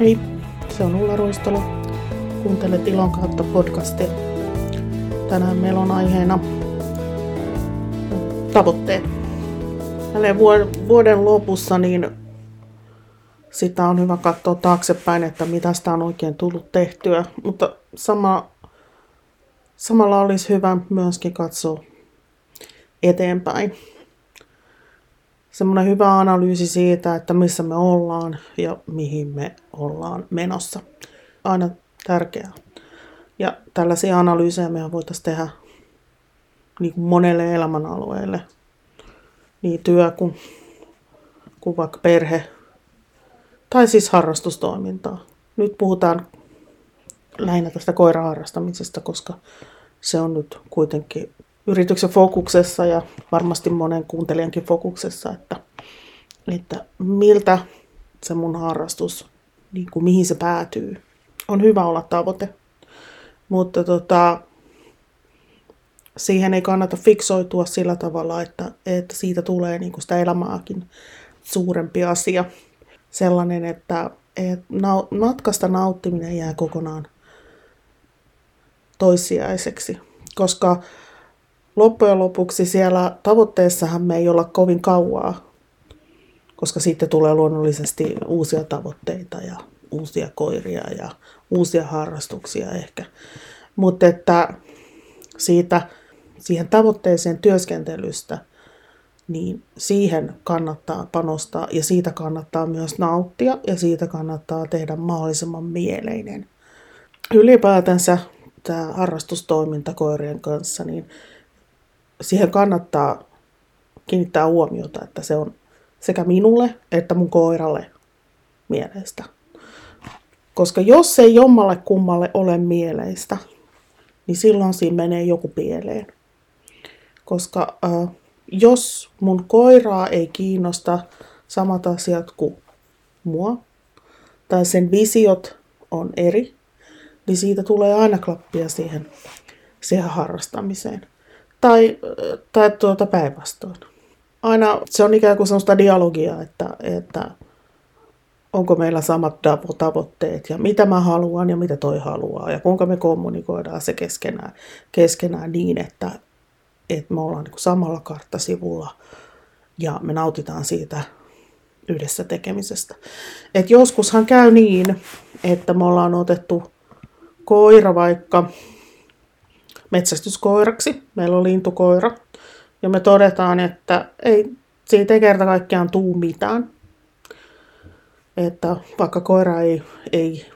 Hei, se on Ulla Roistolo. Kuuntelet Ilon kautta podcastia. Tänään meillä on aiheena tavoitteet. Tälleen vuoden lopussa niin sitä on hyvä katsoa taaksepäin, että mitä sitä on oikein tullut tehtyä. Mutta sama, samalla olisi hyvä myöskin katsoa eteenpäin semmoinen hyvä analyysi siitä, että missä me ollaan ja mihin me ollaan menossa. Aina tärkeää. Ja tällaisia analyysejä me voitaisiin tehdä niin kuin monelle elämänalueelle. Niin työ kuin, kuin vaikka perhe tai siis harrastustoimintaa. Nyt puhutaan lähinnä tästä koiraharrastamisesta, koska se on nyt kuitenkin yrityksen fokuksessa ja varmasti monen kuuntelijankin fokuksessa, että, että miltä se mun harrastus, niin kuin mihin se päätyy. On hyvä olla tavoite, mutta tota, siihen ei kannata fiksoitua sillä tavalla, että, että siitä tulee niin kuin sitä elämääkin suurempi asia. Sellainen, että, että matkasta nauttiminen jää kokonaan toissijaiseksi, koska loppujen lopuksi siellä tavoitteessahan me ei olla kovin kauaa, koska sitten tulee luonnollisesti uusia tavoitteita ja uusia koiria ja uusia harrastuksia ehkä. Mutta että siitä, siihen tavoitteeseen työskentelystä, niin siihen kannattaa panostaa ja siitä kannattaa myös nauttia ja siitä kannattaa tehdä mahdollisimman mieleinen. Ylipäätänsä tämä harrastustoiminta koirien kanssa, niin siihen kannattaa kiinnittää huomiota, että se on sekä minulle että mun koiralle mieleistä. Koska jos ei jommalle kummalle ole mieleistä, niin silloin siinä menee joku pieleen. Koska äh, jos mun koiraa ei kiinnosta samat asiat kuin mua, tai sen visiot on eri, niin siitä tulee aina klappia siihen, siihen harrastamiseen tai, tai tuota päinvastoin. Aina se on ikään kuin sellaista dialogia, että, että onko meillä samat tavoitteet ja mitä mä haluan ja mitä toi haluaa ja kuinka me kommunikoidaan se keskenään, keskenään niin, että, että me ollaan niin samalla karttasivulla ja me nautitaan siitä yhdessä tekemisestä. Et joskushan käy niin, että me ollaan otettu koira vaikka metsästyskoiraksi. Meillä on lintukoira. Ja me todetaan, että ei, siitä ei kerta kaikkiaan tuu mitään. Että vaikka koira ei, ei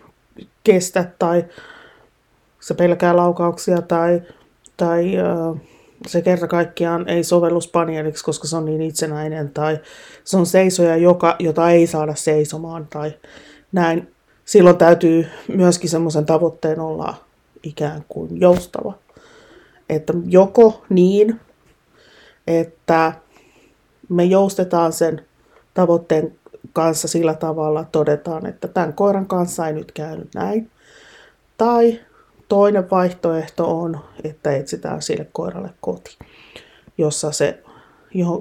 kestä tai se pelkää laukauksia tai, tai se kerta kaikkiaan ei sovellu spanieliksi, koska se on niin itsenäinen tai se on seisoja, joka, jota ei saada seisomaan tai näin. Silloin täytyy myöskin semmoisen tavoitteen olla ikään kuin joustava että joko niin, että me joustetaan sen tavoitteen kanssa sillä tavalla, todetaan, että tämän koiran kanssa ei nyt käynyt näin. Tai toinen vaihtoehto on, että etsitään sille koiralle koti, jossa se,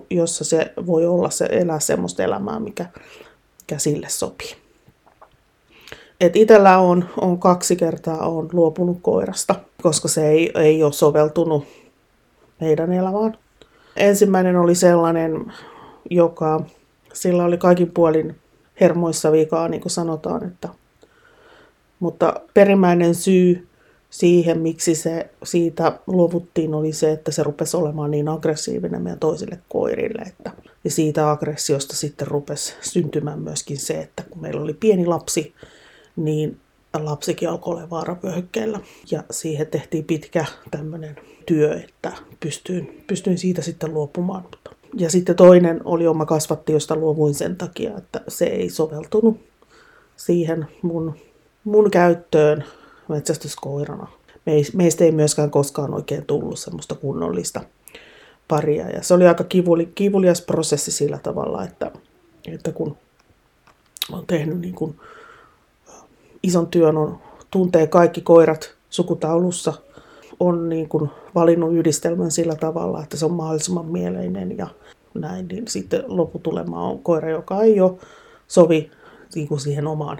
jossa se voi olla se elää semmoista elämää, mikä, mikä sille sopii. Et itellä on, on kaksi kertaa on luopunut koirasta, koska se ei, ei ole soveltunut meidän elämään. Ensimmäinen oli sellainen, joka sillä oli kaikin puolin hermoissa vikaa, niin kuin sanotaan. Että, mutta perimmäinen syy siihen, miksi se siitä luovuttiin, oli se, että se rupesi olemaan niin aggressiivinen meidän toisille koirille. Että, ja siitä aggressiosta sitten rupesi syntymään myöskin se, että kun meillä oli pieni lapsi, niin lapsikin alkoi olla vaaravyöhykkeellä. Ja siihen tehtiin pitkä tämmöinen työ, että pystyin, pystyin siitä sitten luopumaan. Ja sitten toinen oli oma kasvatti, josta luovuin sen takia, että se ei soveltunut siihen mun, mun käyttöön metsästyskoirana. Meistä ei myöskään koskaan oikein tullut semmoista kunnollista paria. Ja se oli aika kivuli, kivulias prosessi sillä tavalla, että, että kun on tehnyt niin kuin ison työn on, tuntee kaikki koirat sukutaulussa, on niin kuin valinnut yhdistelmän sillä tavalla, että se on mahdollisimman mieleinen ja näin, niin sitten lopputulema on koira, joka ei ole sovi niin kuin siihen omaan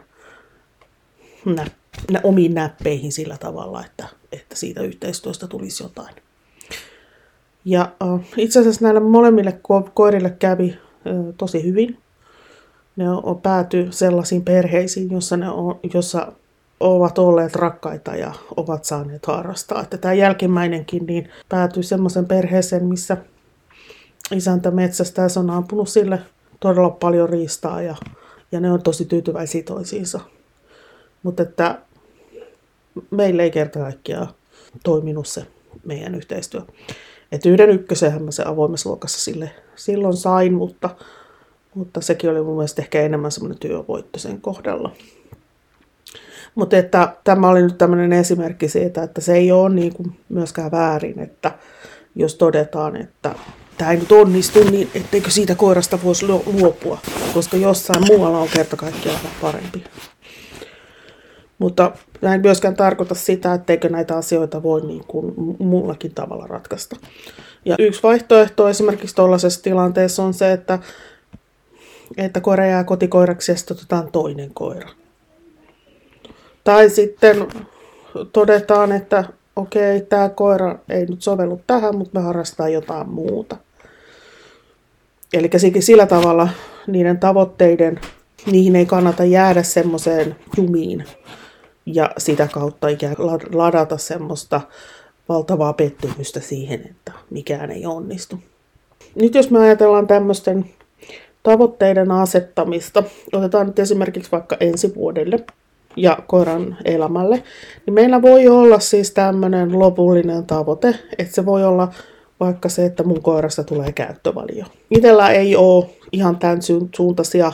nä, nä, omiin näppeihin sillä tavalla, että, että siitä yhteistyöstä tulisi jotain. Ja äh, itse asiassa näille molemmille ko- koirille kävi äh, tosi hyvin. Ne on, pääty sellaisiin perheisiin, jossa, ne on, jossa ovat olleet rakkaita ja ovat saaneet harrastaa. Että tämä jälkimmäinenkin niin päätyi semmoisen perheeseen, missä isäntä metsästä on ampunut sille todella paljon riistaa ja, ja ne on tosi tyytyväisiä toisiinsa. Mutta että meillä ei kerta kaikkiaan toiminut se meidän yhteistyö. Et yhden ykkösenhän mä se avoimessa luokassa sille silloin sain, mutta, mutta sekin oli mun mielestä ehkä enemmän semmoinen työvoitto sen kohdalla. Mutta että tämä oli nyt tämmöinen esimerkki siitä, että se ei ole niin kuin myöskään väärin, että jos todetaan, että tämä ei nyt onnistu, niin etteikö siitä koirasta voisi luopua, koska jossain muualla on kerta kaikkiaan parempi. Mutta näin myöskään tarkoita sitä, etteikö näitä asioita voi niin kuin muullakin tavalla ratkaista. Ja yksi vaihtoehto esimerkiksi tuollaisessa tilanteessa on se, että, että koira jää kotikoiraksi ja sitten otetaan toinen koira. Tai sitten todetaan, että okei, tämä koira ei nyt sovellu tähän, mutta me harrastetaan jotain muuta. Eli sillä tavalla niiden tavoitteiden, niihin ei kannata jäädä semmoiseen jumiin ja sitä kautta ikään ladata semmoista valtavaa pettymystä siihen, että mikään ei onnistu. Nyt jos me ajatellaan tämmöisten tavoitteiden asettamista, otetaan nyt esimerkiksi vaikka ensi vuodelle ja koiran elämälle, niin meillä voi olla siis tämmöinen lopullinen tavoite, että se voi olla vaikka se, että mun koirasta tulee käyttövalio. Itellä ei ole ihan tämän suuntaisia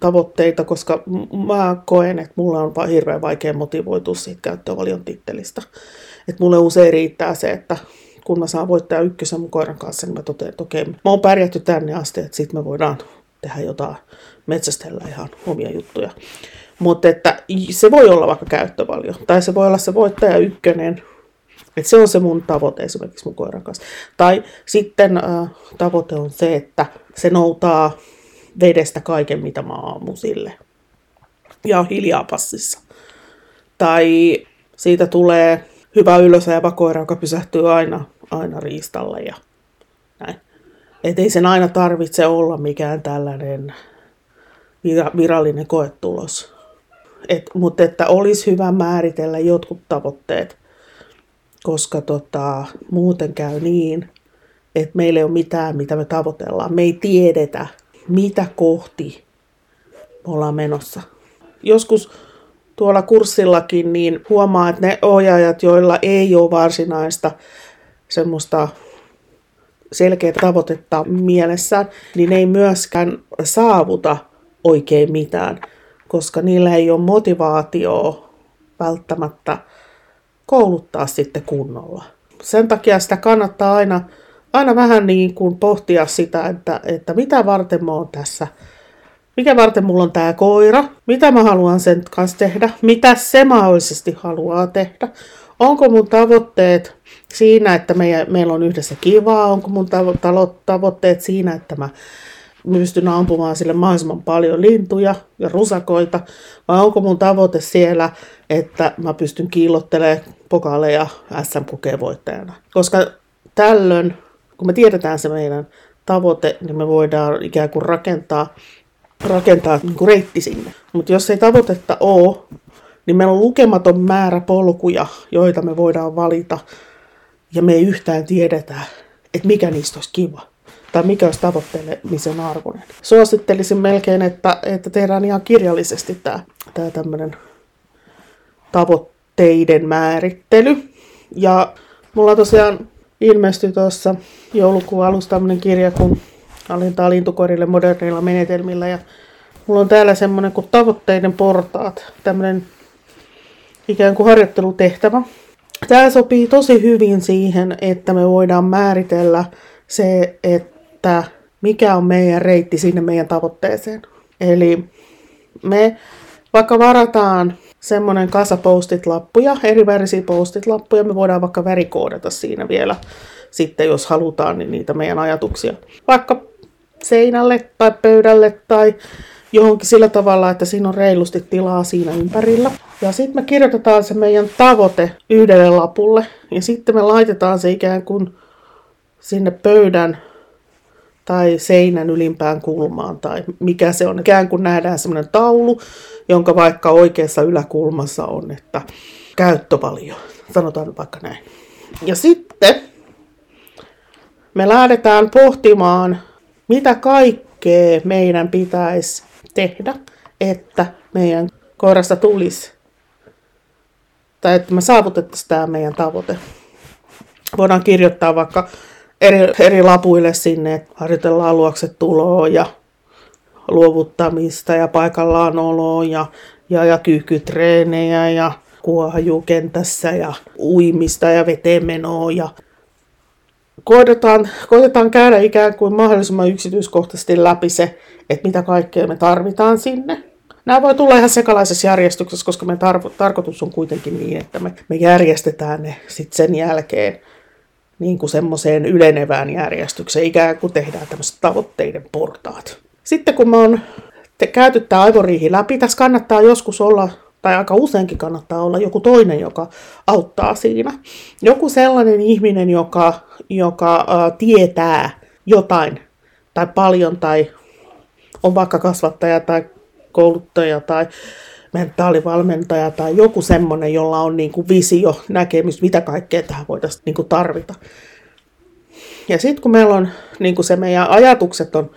tavoitteita, koska mä koen, että mulla on hirveän vaikea motivoitua siitä käyttövalion tittelistä. Että mulle usein riittää se, että kun mä saan voittaa ykkösen mun koiran kanssa, niin mä totean, että okei, mä oon pärjätty tänne asti, että sit me voidaan tehdä jotain, metsästellä ihan omia juttuja. Mutta että se voi olla vaikka käyttövalio, tai se voi olla se voittaja ykkönen, että se on se mun tavoite esimerkiksi mun koiran kanssa. Tai sitten äh, tavoite on se, että se noutaa vedestä kaiken, mitä mä aamun sille. Ja on hiljaa passissa. Tai siitä tulee hyvä ylösajava koira, joka pysähtyy aina, aina riistalle ja näin. Et ei sen aina tarvitse olla mikään tällainen virallinen koetulos. Et, mutta että olisi hyvä määritellä jotkut tavoitteet, koska tota, muuten käy niin, että meillä ei ole mitään, mitä me tavoitellaan. Me ei tiedetä, mitä kohti me ollaan menossa. Joskus tuolla kurssillakin niin huomaa, että ne ohjaajat, joilla ei ole varsinaista semmoista selkeää tavoitetta mielessään, niin ei myöskään saavuta oikein mitään, koska niillä ei ole motivaatioa välttämättä kouluttaa sitten kunnolla. Sen takia sitä kannattaa aina aina vähän niin kuin pohtia sitä, että, että mitä varten mä oon tässä. Mikä varten mulla on tämä koira? Mitä mä haluan sen kanssa tehdä? Mitä se mahdollisesti haluaa tehdä? Onko mun tavoitteet siinä, että meidän, meillä on yhdessä kivaa? Onko mun tavo- tavoitteet siinä, että mä pystyn ampumaan sille mahdollisimman paljon lintuja ja rusakoita? Vai onko mun tavoite siellä, että mä pystyn kiillottelemaan pokaaleja SM-kokeen voittajana? Koska tällöin kun me tiedetään se meidän tavoite, niin me voidaan ikään kuin rakentaa, rakentaa niin kuin reitti sinne. Mutta jos ei tavoitetta ole, niin meillä on lukematon määrä polkuja, joita me voidaan valita, ja me ei yhtään tiedetä, että mikä niistä olisi kiva tai mikä olisi tavoittelemisen arvoinen. Suosittelisin melkein, että, että tehdään ihan kirjallisesti tämä, tämä tämmöinen tavoitteiden määrittely. Ja mulla tosiaan ilmestyi tuossa joulukuun alusta tämmöinen kirja kun alintaa lintukorille modernilla menetelmillä. Ja mulla on täällä semmoinen kuin tavoitteiden portaat, tämmöinen ikään kuin harjoittelutehtävä. Tämä sopii tosi hyvin siihen, että me voidaan määritellä se, että mikä on meidän reitti sinne meidän tavoitteeseen. Eli me vaikka varataan semmoinen kasa postit-lappuja, eri värisiä postit-lappuja. Me voidaan vaikka värikoodata siinä vielä sitten, jos halutaan, niin niitä meidän ajatuksia. Vaikka seinälle tai pöydälle tai johonkin sillä tavalla, että siinä on reilusti tilaa siinä ympärillä. Ja sitten me kirjoitetaan se meidän tavoite yhdelle lapulle. Ja sitten me laitetaan se ikään kuin sinne pöydän tai seinän ylimpään kulmaan tai mikä se on. Ikään kuin nähdään semmoinen taulu, jonka vaikka oikeassa yläkulmassa on, että käyttövalio. Sanotaan vaikka näin. Ja sitten me lähdetään pohtimaan, mitä kaikkea meidän pitäisi tehdä, että meidän koirasta tulisi, tai että me saavutettaisiin tämä meidän tavoite. Voidaan kirjoittaa vaikka eri, eri lapuille sinne, että harjoitellaan luokset tuloa ja luovuttamista ja paikallaan oloa ja, ja, ja kykytreenejä ja kuohajukentässä ja uimista ja vetemenoa ja koitetaan, koitetaan käydä ikään kuin mahdollisimman yksityiskohtaisesti läpi se, että mitä kaikkea me tarvitaan sinne. Nämä voi tulla ihan sekalaisessa järjestyksessä, koska me tar- tarkoitus on kuitenkin niin, että me, me järjestetään ne sitten sen jälkeen niin kuin semmoiseen ylenevään järjestykseen, ikään kuin tehdään tämmöiset tavoitteiden portaat. Sitten kun me on te, käyty tämä aivoriihi läpi, tässä kannattaa joskus olla, tai aika useinkin kannattaa olla joku toinen, joka auttaa siinä. Joku sellainen ihminen, joka, joka ä, tietää jotain tai paljon tai on vaikka kasvattaja tai kouluttaja tai mentaalivalmentaja tai joku semmoinen, jolla on niin kuin visio, näkemys, mitä kaikkea tähän voitaisiin niin kuin tarvita. Ja sitten kun meillä on niin kuin se meidän ajatukset on,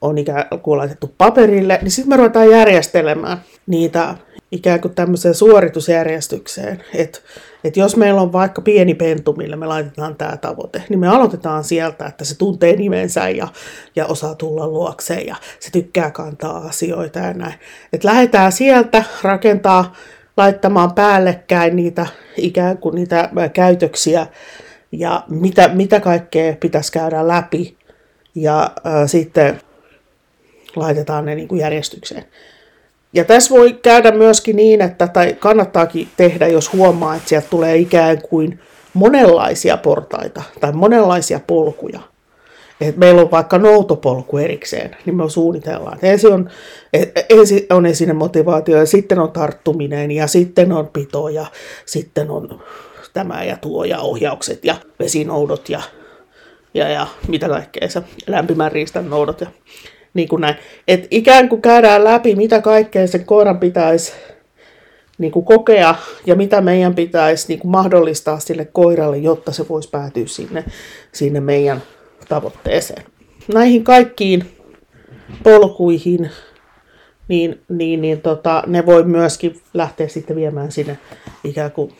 on ikään kuin laitettu paperille, niin sitten me ruvetaan järjestelemään niitä ikään kuin tämmöiseen suoritusjärjestykseen. Että et jos meillä on vaikka pieni pentu, millä me laitetaan tämä tavoite, niin me aloitetaan sieltä, että se tuntee nimensä ja, ja osaa tulla luokseen ja se tykkää kantaa asioita ja näin. Että lähdetään sieltä rakentaa, laittamaan päällekkäin niitä ikään kuin niitä käytöksiä ja mitä, mitä kaikkea pitäisi käydä läpi ja ää, sitten laitetaan ne niin kuin järjestykseen. Ja tässä voi käydä myöskin niin, että tai kannattaakin tehdä, jos huomaa, että sieltä tulee ikään kuin monenlaisia portaita tai monenlaisia polkuja. Et meillä on vaikka noutopolku erikseen, niin me suunnitellaan. Ensin on, ensin on esine motivaatio ja sitten on tarttuminen ja sitten on pito ja sitten on tämä ja tuo ja ohjaukset ja vesinoudot ja, ja, ja mitä kaikkea se lämpimän riistan noudot ja niin kuin näin. Et ikään kuin käydään läpi, mitä kaikkea sen koiran pitäisi niin kuin kokea ja mitä meidän pitäisi niin kuin mahdollistaa sille koiralle, jotta se voisi päätyä sinne, sinne meidän tavoitteeseen. Näihin kaikkiin polkuihin, niin, niin, niin tota, ne voi myöskin lähteä sitten viemään sinne ikään kuin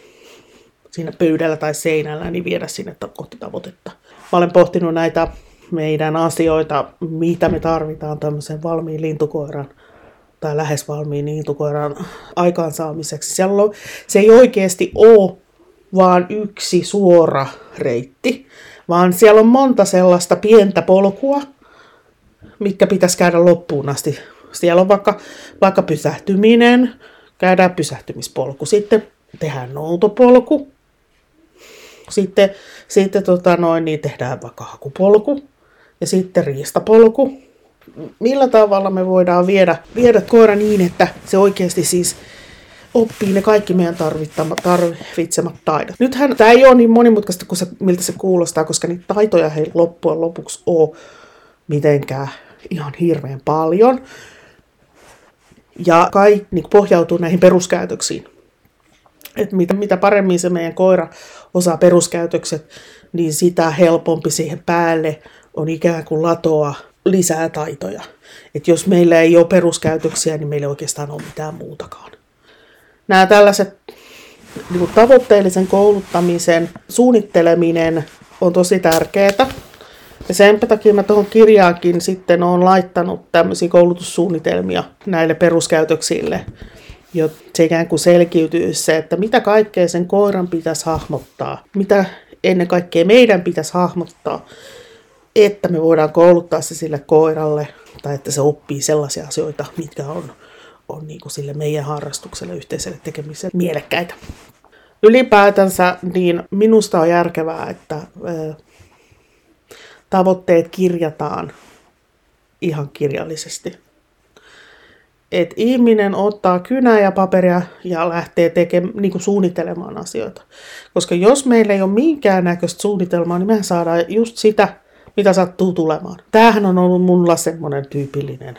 siinä pöydällä tai seinällä, niin viedä sinne kohti tavoitetta. Mä olen pohtinut näitä meidän asioita, mitä me tarvitaan tämmöisen valmiin lintukoiran tai lähes valmiin lintukoiran aikaansaamiseksi. Siellä on, se ei oikeasti ole vaan yksi suora reitti, vaan siellä on monta sellaista pientä polkua, mitkä pitäisi käydä loppuun asti. Siellä on vaikka, vaikka pysähtyminen, käydään pysähtymispolku, sitten tehdään noutopolku, sitten, sitten tota noin, niin tehdään vaikka hakupolku, ja sitten riistapolku. Millä tavalla me voidaan viedä, viedä koira niin, että se oikeasti siis oppii ne kaikki meidän tarvitsemat, taidot. Nythän tämä ei ole niin monimutkaista kuin se, miltä se kuulostaa, koska niitä taitoja ei loppujen lopuksi ole mitenkään ihan hirveän paljon. Ja kaikki niin pohjautuu näihin peruskäytöksiin. Et mitä, mitä paremmin se meidän koira osaa peruskäytökset, niin sitä helpompi siihen päälle on ikään kuin latoa lisää taitoja. Et jos meillä ei ole peruskäytöksiä, niin meillä ei oikeastaan ole mitään muutakaan. Nämä tällaiset niin kuin tavoitteellisen kouluttamisen suunnitteleminen on tosi tärkeää. Ja sen takia mä tuohon kirjaankin sitten olen laittanut tämmöisiä koulutussuunnitelmia näille peruskäytöksille, jo se ikään kuin selkiytyy se, että mitä kaikkea sen koiran pitäisi hahmottaa, mitä ennen kaikkea meidän pitäisi hahmottaa, että me voidaan kouluttaa se sille koiralle, tai että se oppii sellaisia asioita, mitkä on, on niin kuin sille meidän harrastukselle, yhteiselle tekemiselle mielekkäitä. Ylipäätänsä niin minusta on järkevää, että ö, tavoitteet kirjataan ihan kirjallisesti. että ihminen ottaa kynää ja paperia ja lähtee tekemään, niin kuin suunnittelemaan asioita. Koska jos meillä ei ole minkäännäköistä suunnitelmaa, niin me saadaan just sitä, mitä sattuu tulemaan. Tämähän on ollut mulla semmoinen tyypillinen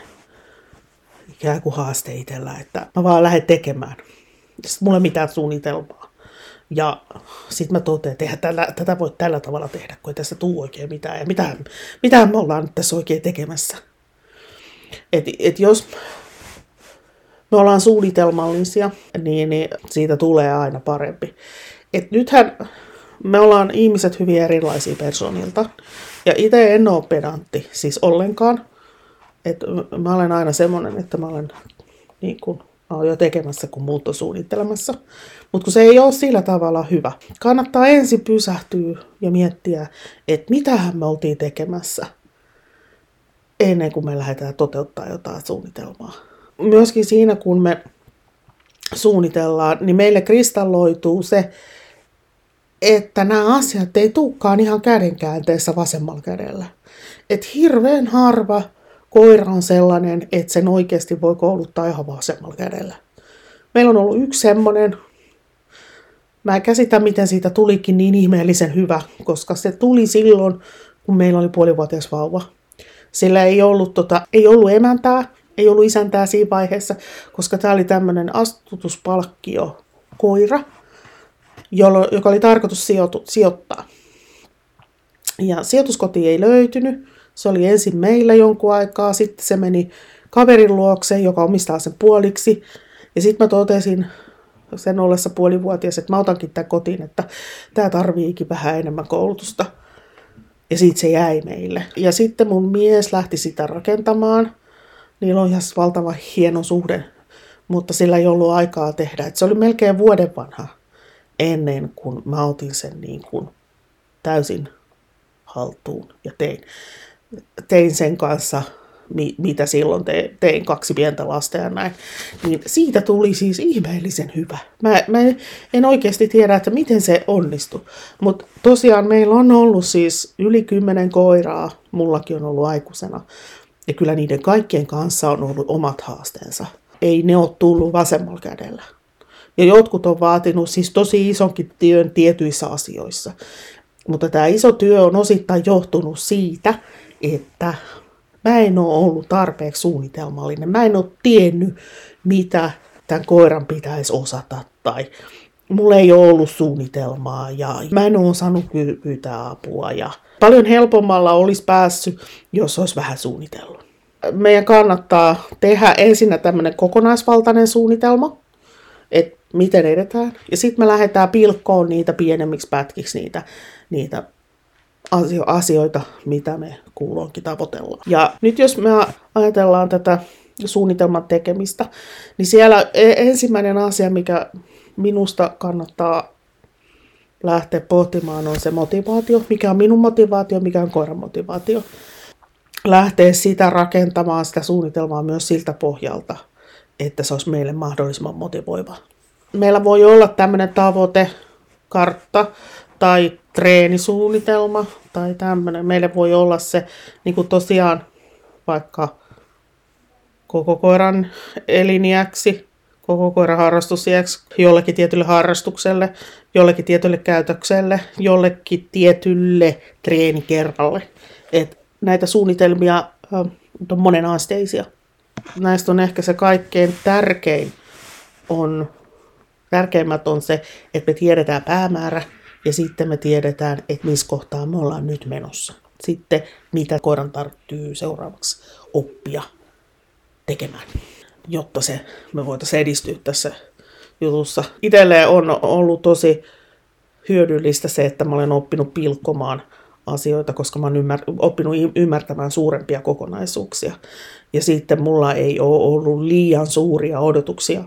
ikään kuin haaste itsellä, että mä vaan lähden tekemään. Sitten mulla ei mitään suunnitelmaa. Ja sitten mä totean, että tällä, tätä voi tällä tavalla tehdä, kun ei tässä tuu oikein mitään. Ja mitään, mitään me ollaan nyt tässä oikein tekemässä. Et, et jos me ollaan suunnitelmallisia, niin, niin siitä tulee aina parempi. Et nythän me ollaan ihmiset hyvin erilaisia personilta. Ja itse en ole pedantti, siis ollenkaan. Et mä olen aina semmoinen, että mä olen niin kuin, mä olen jo tekemässä kuin muut suunnittelemassa. Mutta kun se ei ole sillä tavalla hyvä. Kannattaa ensin pysähtyä ja miettiä, että mitähän me oltiin tekemässä ennen kuin me lähdetään toteuttaa jotain suunnitelmaa. Myöskin siinä, kun me suunnitellaan, niin meille kristalloituu se, että nämä asiat ei tulekaan ihan kädenkäänteessä vasemmalla kädellä. Että hirveän harva koira on sellainen, että sen oikeasti voi kouluttaa ihan vasemmalla kädellä. Meillä on ollut yksi semmoinen, mä en käsitä, miten siitä tulikin niin ihmeellisen hyvä, koska se tuli silloin, kun meillä oli puolivuotias vauva. Sillä ei ollut, tota, ei ollut emäntää, ei ollut isäntää siinä vaiheessa, koska tämä oli tämmöinen astutuspalkkio koira, joka oli tarkoitus sijoitu, sijoittaa. Ja sijoituskoti ei löytynyt. Se oli ensin meillä jonkun aikaa, sitten se meni kaverin luokse, joka omistaa sen puoliksi. Ja sitten mä totesin sen ollessa puolivuotias, että mä otankin tämän kotiin, että tämä tarviikin vähän enemmän koulutusta. Ja siitä se jäi meille. Ja sitten mun mies lähti sitä rakentamaan. Niillä on ihan valtava hieno suhde, mutta sillä ei ollut aikaa tehdä. Et se oli melkein vuoden vanha ennen kuin mä otin sen niin kuin täysin haltuun ja tein, tein sen kanssa, mi, mitä silloin te, tein, kaksi pientä lasta ja näin, niin siitä tuli siis ihmeellisen hyvä. Mä, mä en oikeasti tiedä, että miten se onnistui, mutta tosiaan meillä on ollut siis yli kymmenen koiraa, mullakin on ollut aikuisena, ja kyllä niiden kaikkien kanssa on ollut omat haasteensa. Ei ne ole tullut vasemmalla kädellä. Ja jotkut on vaatinut siis tosi isonkin työn tietyissä asioissa. Mutta tämä iso työ on osittain johtunut siitä, että mä en ole ollut tarpeeksi suunnitelmallinen. Mä en ole tiennyt, mitä tämän koiran pitäisi osata tai mulla ei ole ollut suunnitelmaa ja mä en ole osannut pyytää apua ja paljon helpommalla olisi päässyt, jos olisi vähän suunnitellut. Meidän kannattaa tehdä ensinnä tämmöinen kokonaisvaltainen suunnitelma, että miten edetään. Ja sitten me lähdetään pilkkoon niitä pienemmiksi pätkiksi niitä, niitä asioita, mitä me kuulonkin tavoitellaan. Ja nyt jos me ajatellaan tätä suunnitelman tekemistä, niin siellä e- ensimmäinen asia, mikä minusta kannattaa lähteä pohtimaan, on se motivaatio. Mikä on minun motivaatio, mikä on koiran motivaatio. Lähteä sitä rakentamaan, sitä suunnitelmaa myös siltä pohjalta, että se olisi meille mahdollisimman motivoiva. Meillä voi olla tämmöinen tavoite, kartta tai treenisuunnitelma tai tämmöinen. Meille voi olla se niin kuin tosiaan vaikka koko koiran eliniäksi, koko koiran harrastusjäksi, jollekin tietylle harrastukselle, jollekin tietylle käytökselle, jollekin tietylle treenikerralle. Et näitä suunnitelmia on monenasteisia. Näistä on ehkä se kaikkein tärkein on, tärkeimmät on se, että me tiedetään päämäärä, ja sitten me tiedetään, että missä kohtaa me ollaan nyt menossa. Sitten mitä koiran tarvitsee seuraavaksi oppia tekemään, jotta se, me voitaisiin edistyä tässä jutussa. Itselleen on ollut tosi hyödyllistä se, että mä olen oppinut pilkkomaan asioita, koska mä olen ymmär- oppinut ymmärtämään suurempia kokonaisuuksia. Ja sitten mulla ei ole ollut liian suuria odotuksia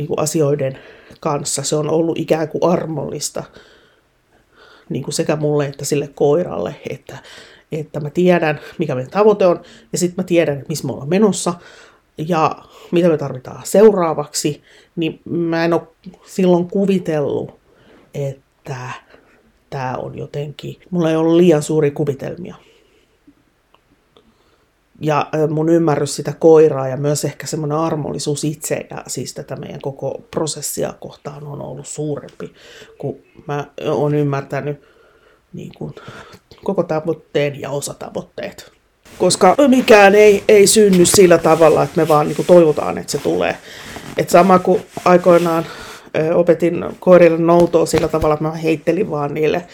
niin kuin asioiden kanssa. Se on ollut ikään kuin armollista niin kuin sekä mulle että sille koiralle, että, että mä tiedän, mikä meidän tavoite on, ja sitten mä tiedän, missä me ollaan menossa, ja mitä me tarvitaan seuraavaksi, niin mä en ole silloin kuvitellut, että tämä on jotenkin, mulla ei ollut liian suuri kuvitelmia. Ja mun ymmärrys sitä koiraa ja myös ehkä semmoinen armollisuus itse ja siis tätä meidän koko prosessia kohtaan on ollut suurempi, kun mä oon ymmärtänyt niin kuin, koko tavoitteen ja osatavoitteet. Koska mikään ei, ei synny sillä tavalla, että me vaan niin kuin toivotaan, että se tulee. Et sama kuin aikoinaan opetin koirille noutoa sillä tavalla, että mä heittelin vaan niille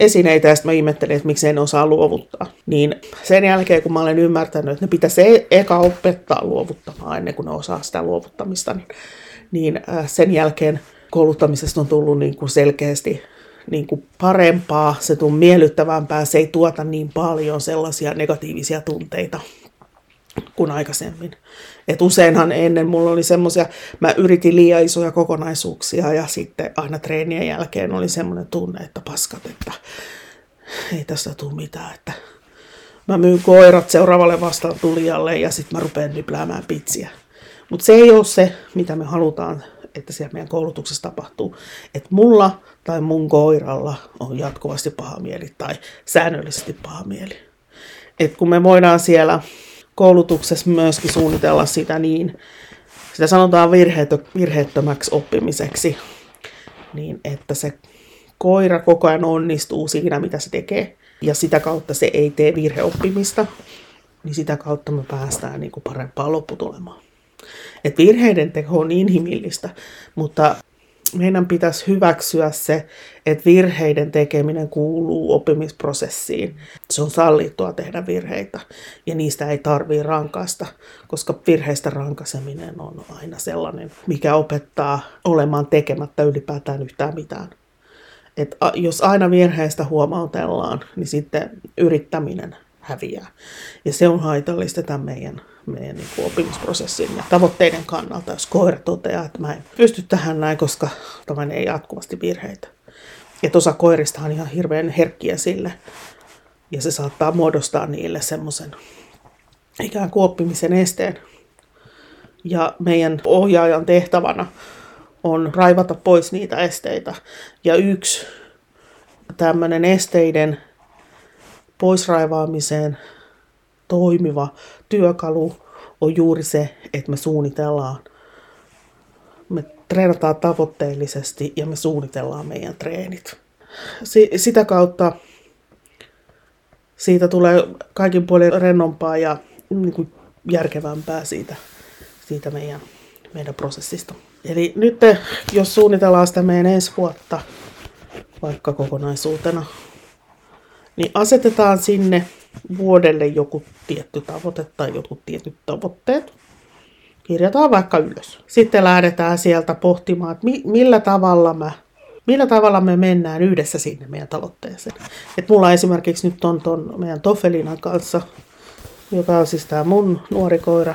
esineitä ja sitten mä ihmettelin, että miksi en osaa luovuttaa. Niin sen jälkeen, kun mä olen ymmärtänyt, että ne pitäisi e- eka opettaa luovuttamaan ennen kuin ne osaa sitä luovuttamista, niin, niin sen jälkeen kouluttamisesta on tullut niin kuin selkeästi niin kuin parempaa, se on miellyttävämpää, se ei tuota niin paljon sellaisia negatiivisia tunteita kuin aikaisemmin. Et useinhan ennen mulla oli semmoisia, mä yritin liian isoja kokonaisuuksia ja sitten aina treenien jälkeen oli semmoinen tunne, että paskat, että ei tästä tule mitään, että mä myyn koirat seuraavalle vastaan tulijalle ja sitten mä rupean nypläämään pitsiä. Mutta se ei ole se, mitä me halutaan, että siellä meidän koulutuksessa tapahtuu. Että mulla tai mun koiralla on jatkuvasti paha mieli tai säännöllisesti paha mieli. Et kun me voidaan siellä koulutuksessa myöskin suunnitella sitä niin, sitä sanotaan virheetö, virheettömäksi oppimiseksi, niin että se koira koko ajan onnistuu siinä, mitä se tekee, ja sitä kautta se ei tee virheoppimista, niin sitä kautta me päästään niin kuin parempaan lopputulemaan. Et virheiden teko on inhimillistä, mutta meidän pitäisi hyväksyä se, että virheiden tekeminen kuuluu oppimisprosessiin. Se on sallittua tehdä virheitä ja niistä ei tarvitse rankaista, koska virheistä rankaseminen on aina sellainen, mikä opettaa olemaan tekemättä ylipäätään yhtään mitään. Et jos aina virheistä huomautellaan, niin sitten yrittäminen häviää. Ja se on haitallista tämän meidän meidän niin kuin oppimisprosessin ja tavoitteiden kannalta, jos koira toteaa, että mä en pysty tähän näin, koska tämä ei jatkuvasti virheitä. Ja osa koirista on ihan hirveän herkkiä sille, ja se saattaa muodostaa niille semmoisen ikään kuin oppimisen esteen. Ja meidän ohjaajan tehtävänä on raivata pois niitä esteitä. Ja yksi tämmöinen esteiden poisraivaamiseen toimiva työkalu on juuri se, että me suunnitellaan, me treenataan tavoitteellisesti ja me suunnitellaan meidän treenit. sitä kautta siitä tulee kaikin puolin rennompaa ja niin kuin järkevämpää siitä, siitä meidän, meidän prosessista. Eli nyt jos suunnitellaan sitä meidän ensi vuotta vaikka kokonaisuutena, niin asetetaan sinne vuodelle joku tietty tavoite tai jotkut tietyt tavoitteet. Kirjataan vaikka ylös. Sitten lähdetään sieltä pohtimaan, että millä tavalla mä millä tavalla me mennään yhdessä sinne meidän tavoitteeseen. Et mulla esimerkiksi nyt on ton meidän Tofelinan kanssa, joka on siis tämä mun nuori koira,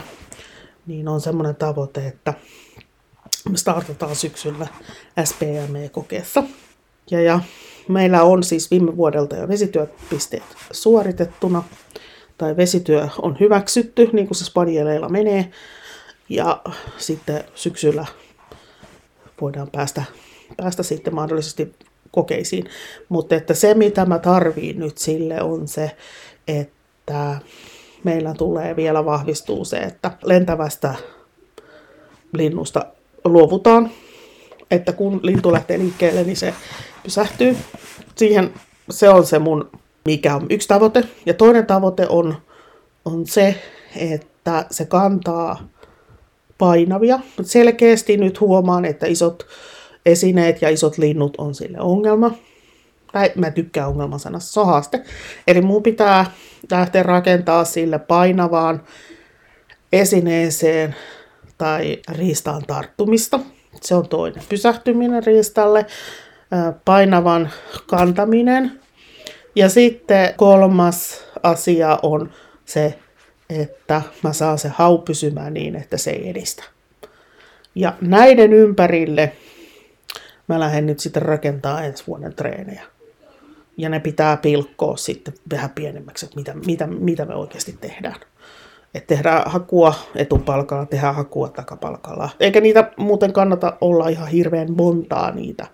niin on semmoinen tavoite, että me startataan syksyllä SPME-kokeessa. Ja, ja Meillä on siis viime vuodelta jo vesityöpisteet suoritettuna, tai vesityö on hyväksytty, niin kuin se spanieleilla menee, ja sitten syksyllä voidaan päästä, päästä sitten mahdollisesti kokeisiin. Mutta että se, mitä mä tarviin nyt sille, on se, että meillä tulee vielä vahvistuu se, että lentävästä linnusta luovutaan. Että kun lintu lähtee liikkeelle, niin se pysähtyy. Siihen se on se mun, mikä on yksi tavoite. Ja toinen tavoite on, on se, että se kantaa painavia. Selkeästi nyt huomaan, että isot esineet ja isot linnut on sille ongelma. Tai mä tykkään ongelman sanasta, se on haaste. Eli mun pitää lähteä rakentaa sille painavaan esineeseen tai riistaan tarttumista. Se on toinen. Pysähtyminen riistalle painavan kantaminen. Ja sitten kolmas asia on se, että mä saan se hau pysymään niin, että se ei edistä. Ja näiden ympärille mä lähden nyt sitten rakentaa ensi vuoden treenejä. Ja ne pitää pilkkoa sitten vähän pienemmäksi, että mitä, mitä, mitä me oikeasti tehdään. Että tehdään hakua etupalkalla, tehdään hakua takapalkalla. Eikä niitä muuten kannata olla ihan hirveän montaa niitä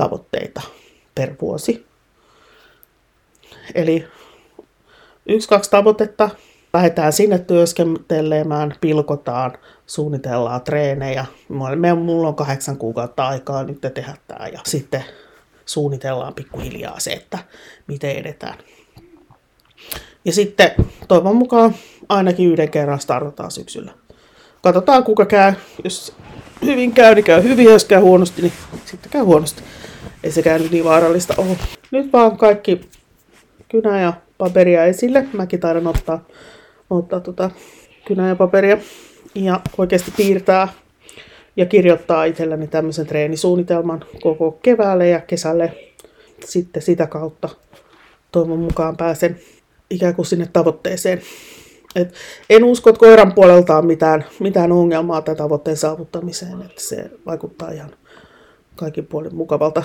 tavoitteita per vuosi. Eli yksi, kaksi tavoitetta lähdetään sinne työskentelemään, pilkotaan, suunnitellaan treenejä. Mulla on kahdeksan kuukautta aikaa nyt tehdä tämä ja sitten suunnitellaan pikkuhiljaa se, että miten edetään. Ja sitten toivon mukaan ainakin yhden kerran startataan syksyllä. Katsotaan kuka käy. Jos hyvin käy, niin käy hyvin. Jos käy huonosti, niin sitten käy huonosti. Ei sekään niin vaarallista ole. Nyt vaan kaikki kynä ja paperia esille. Mäkin taidan ottaa, ottaa tota kynä ja paperia. Ja oikeasti piirtää ja kirjoittaa itselleni tämmöisen treenisuunnitelman koko keväälle ja kesälle. Sitten sitä kautta toivon mukaan pääsen ikään kuin sinne tavoitteeseen. Et en usko, että koiran puolelta on mitään, mitään ongelmaa tämän tavoitteen saavuttamiseen. Että se vaikuttaa ihan kaikin puolin mukavalta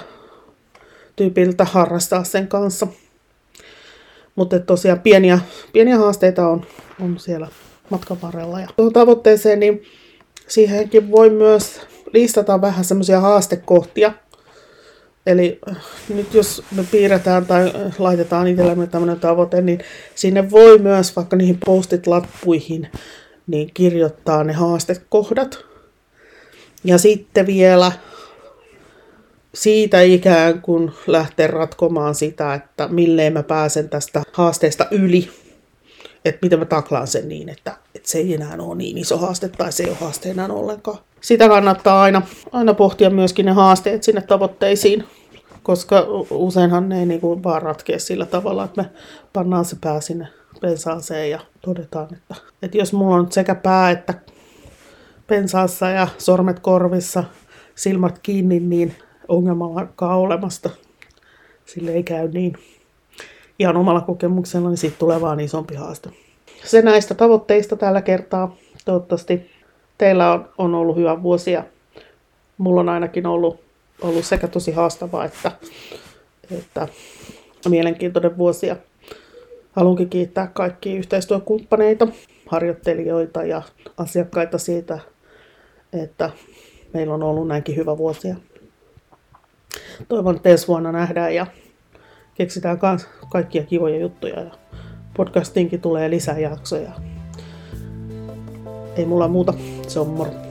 tyypiltä harrastaa sen kanssa. Mutta tosiaan pieniä, pieniä haasteita on, on siellä matkan varrella. Ja tuohon tavoitteeseen, niin siihenkin voi myös listata vähän semmoisia haastekohtia. Eli äh, nyt jos me piirretään tai äh, laitetaan itsellemme tämmöinen tavoite, niin sinne voi myös vaikka niihin postit-lappuihin niin kirjoittaa ne haastekohdat. Ja sitten vielä siitä ikään kuin lähteä ratkomaan sitä, että milleen mä pääsen tästä haasteesta yli. Että miten mä taklaan sen niin, että, että se ei enää ole niin iso haaste tai se ei ole haaste enää ollenkaan. Sitä kannattaa aina, aina pohtia myöskin ne haasteet sinne tavoitteisiin, koska useinhan ne ei niin kuin vaan ratkea sillä tavalla, että me pannaan se pää sinne pensaaseen ja todetaan, että, että jos mulla on sekä pää että pensaassa ja sormet korvissa, silmät kiinni, niin ongelma olemasta. Sille ei käy niin. Ihan omalla kokemuksella, niin siitä tulee vaan isompi haaste. Se näistä tavoitteista tällä kertaa. Toivottavasti teillä on, on ollut hyvä vuosi ja mulla on ainakin ollut, ollut sekä tosi haastavaa että, että mielenkiintoinen vuosi. Ja haluankin kiittää kaikkia yhteistyökumppaneita, harjoittelijoita ja asiakkaita siitä, että meillä on ollut näinkin hyvä vuosi toivon, että ensi vuonna nähdään ja keksitään kans kaikkia kivoja juttuja. Ja podcastinkin tulee lisää jaksoja. Ei mulla muuta, se on moro.